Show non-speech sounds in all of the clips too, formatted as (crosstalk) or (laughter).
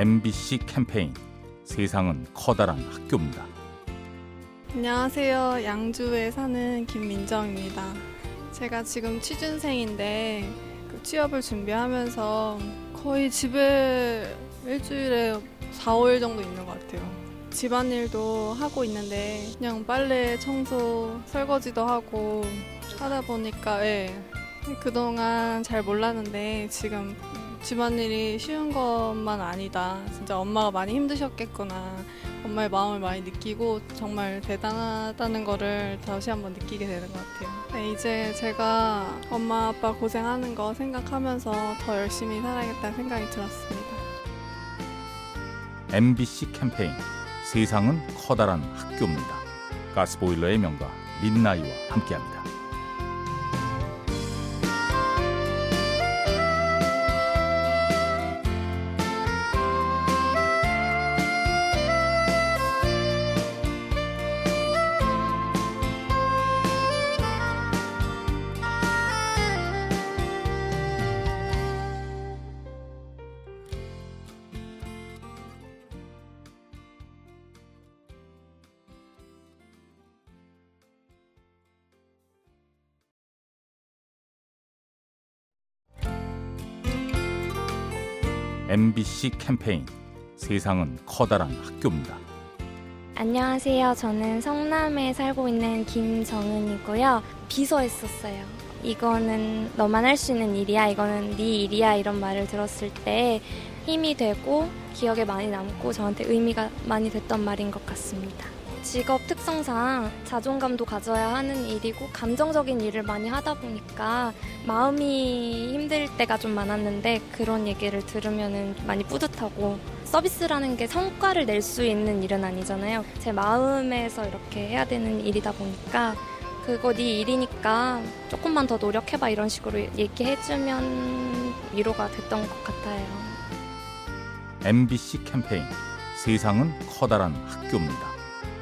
MBC 캠페인 세상은 커다란 학교입니다. 안녕하세요. 양주에 사는 김민정입니다. 제가 지금 취준생인데 그 취업을 준비하면서 거의 집에 일주일에 4, 5일 정도 있는 것 같아요. 집안일도 하고 있는데 그냥 빨래, 청소, 설거지도 하고 하다 보니까 예. 그동안 잘 몰랐는데 지금 집안일이 쉬운 것만 아니다. 진짜 엄마가 많이 힘드셨겠구나. 엄마의 마음을 많이 느끼고 정말 대단하다는 거를 다시 한번 느끼게 되는 것 같아요. 네, 이제 제가 엄마 아빠 고생하는 거 생각하면서 더 열심히 살아야겠다는 생각이 들었습니다. MBC 캠페인 세상은 커다란 학교입니다. 가스보일러의 명가 민나이와 함께합니다. MBC 캠페인 세상은 커다란 학교입니다. 안녕하세요. 저는 성남에 살고 있는 김정은이고요. 비서했었어요. 이거는 너만 할 수 있는 일이야. 이거는 네 일이야. 이런 말을 들었을 때 힘이 되고 기억에 많이 남고 저한테 의미가 많이 됐던 말인 것 같습니다. 직업 특성상 자존감도 가져야 하는 일이고 감정적인 일을 많이 하다 보니까 마음이 힘들 때가 좀 많았는데 그런 얘기를 들으면 많이 뿌듯하고 서비스라는 게 성과를 낼 수 있는 일은 아니잖아요. 제 마음에서 이렇게 해야 되는 일이다 보니까 그거 네 일이니까 조금만 더 노력해봐 이런 식으로 얘기해주면 위로가 됐던 것 같아요. MBC 캠페인 세상은 커다란 학교입니다.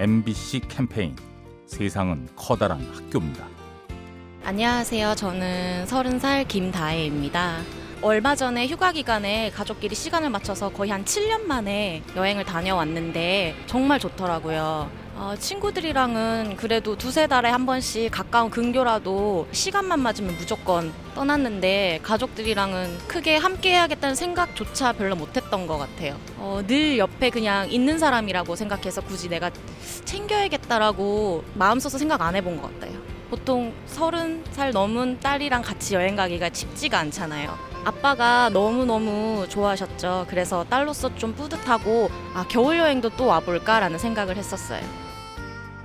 MBC 캠페인 세상은 커다란 학교입니다. 안녕하세요. 저는 30살 김다혜입니다. 얼마 전에 휴가 기간에 가족끼리 시간을 맞춰서 거의 한 7년 만에 여행을 다녀왔는데 정말 좋더라고요. 어, 친구들이랑은 그래도 두세 달에 한 번씩 가까운 근교라도 시간만 맞으면 무조건 떠났는데 가족들이랑은 크게 함께 해야겠다는 생각조차 별로 못했던 것 같아요. 어, 늘 옆에 그냥 있는 사람이라고 생각해서 굳이 내가 챙겨야겠다라고 마음 써서 생각 안 해본 것 같아요. 보통 서른 살 넘은 딸이랑 같이 여행 가기가 쉽지가 않잖아요. 아빠가 너무너무 좋아하셨죠. 그래서 딸로서 좀 뿌듯하고, 아, 겨울 여행도 또 와볼까라는 생각을 했었어요.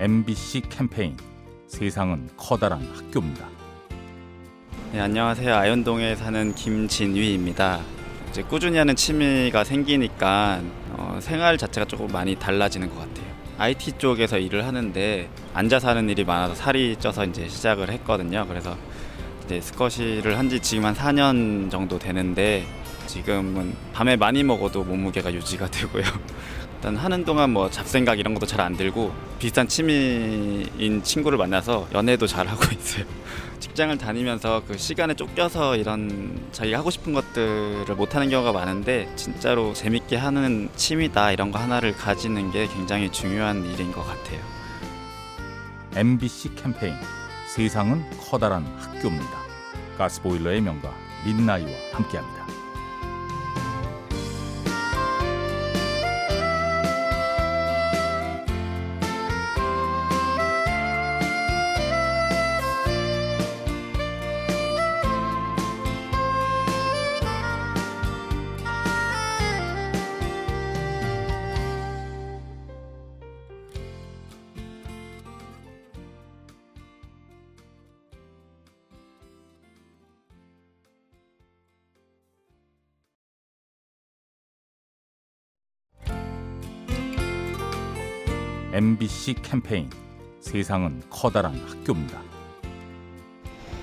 MBC 캠페인 세상은 커다란 학교입니다. 네, 안녕하세요. 아현동에 사는 김진위입니다. 이제 꾸준히 하는 취미가 생기니까 어, 생활 자체가 조금 많이 달라지는 것 같아요. IT 쪽에서 일을 하는데 앉아서 하는 일이 많아서 살이 쪄서 이제 시작을 했거든요. 그래서 이제 스쿼시를 한 지 지금 한 4년 정도 되는데 지금은 밤에 많이 먹어도 몸무게가 유지가 (laughs) 되고요. 일단 하는 동안 뭐 잡생각 이런 것도 잘 안 들고 비슷한 취미인 친구를 만나서 연애도 잘 하고 (laughs) 있어요. 직장을 다니면서 그 시간에 쫓겨서 이런 자기가 하고 싶은 것들을 못 하는 경우가 많은데 진짜로 재밌게 하는 취미다 이런 거 하나를 가지는 게 굉장히 중요한 일인 것 같아요. MBC 캠페인 세상은 커다란 학교입니다. 가스보일러의 명가 민나이와 함께합니다. MBC 캠페인 세상은 커다란 학교입니다.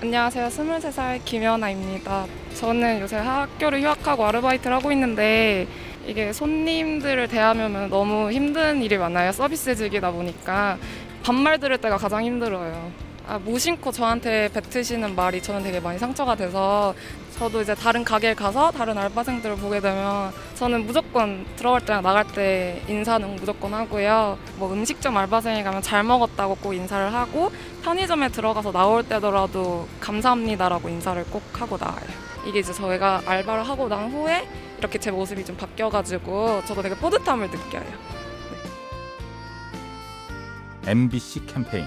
안녕하세요. 23살 김연아입니다. 저는 요새 학교를 휴학하고 아르바이트를 하고 있는데 이게 손님들을 대하면 너무 힘든 일이 많아요. 서비스직이다 보니까 반말 들을 때가 가장 힘들어요. 아, 무심코 저한테 뱉으시는 말이 저는 되게 많이 상처가 돼서 저도 이제 다른 가게에 가서 다른 알바생들을 보게 되면 저는 무조건 들어갈 때랑 나갈 때 인사는 무조건 하고요. 뭐 음식점 알바생이 가면 잘 먹었다고 꼭 인사를 하고 편의점에 들어가서 나올 때더라도 감사합니다라고 인사를 꼭 하고 나와요. 이게 이제 저희가 알바를 하고 난 후에 이렇게 제 모습이 좀 바뀌어가지고 저도 되게 뿌듯함을 느껴요. MBC 캠페인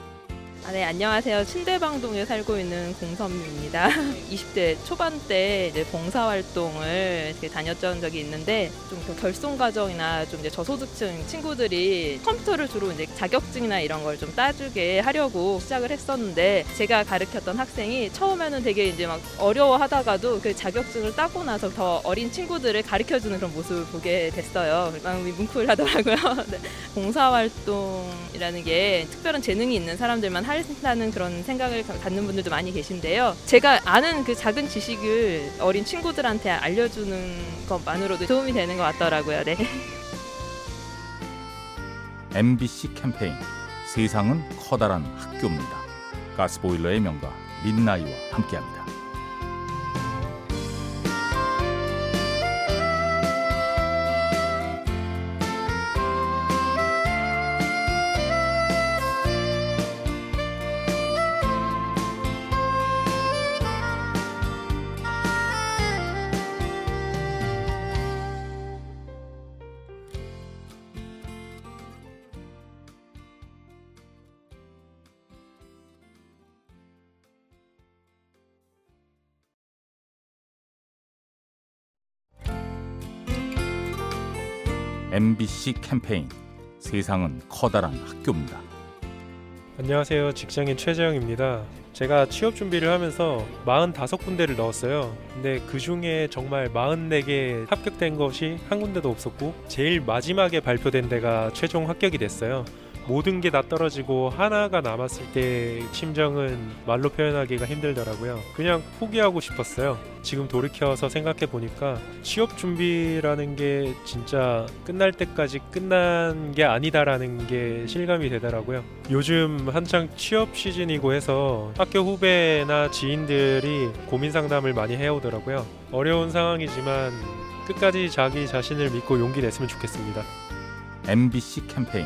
아, 네, 안녕하세요. 신대방동에 살고 있는 공선미입니다. (laughs) 20대 초반 때 이제 봉사활동을 다녔던 적이 있는데 좀그 결손 가정이나 좀 이제 저소득층 친구들이 컴퓨터를 주로 이제 자격증이나 이런 걸 좀 따주게 하려고 시작을 했었는데 제가 가르쳤던 학생이 처음에는 되게 이제 막 어려워하다가도 그 자격증을 따고 나서 더 어린 친구들을 가르쳐주는 그런 모습을 보게 됐어요. 마음이 뭉클하더라고요. (laughs) 네. 봉사활동이라는 게 특별한 재능이 있는 사람들만 한다는 그런 생각을 갖는 분들도 많이 계신데요. 제가 아는 그 작은 지식을 어린 친구들한테 알려주는 것만으로도 도움이 되는 것 같더라고요. 네. MBC 캠페인 세상은 커다란 학교입니다. 가스보일러의 명가 민나이와 함께합니다. MBC 캠페인 세상은 커다란 학교입니다. 안녕하세요. 직장인 최재영입니다. 제가 취업 준비를 하면서 45군데를 넣었어요. 근데 그 중에 정말 44개 합격된 것이 한 군데도 없었고 제일 마지막에 발표된 데가 최종 합격이 됐어요. 모든 게 다 떨어지고 하나가 남았을 때 심정은 말로 표현하기가 힘들더라고요. 그냥 포기하고 싶었어요. 지금 돌이켜서 생각해 보니까 취업 준비라는 게 진짜 끝날 때까지 끝난 게 아니다라는 게 실감이 되더라고요. 요즘 한창 취업 시즌이고 해서 학교 후배나 지인들이 고민 상담을 많이 해오더라고요. 어려운 상황이지만 끝까지 자기 자신을 믿고 용기 냈으면 좋겠습니다. MBC 캠페인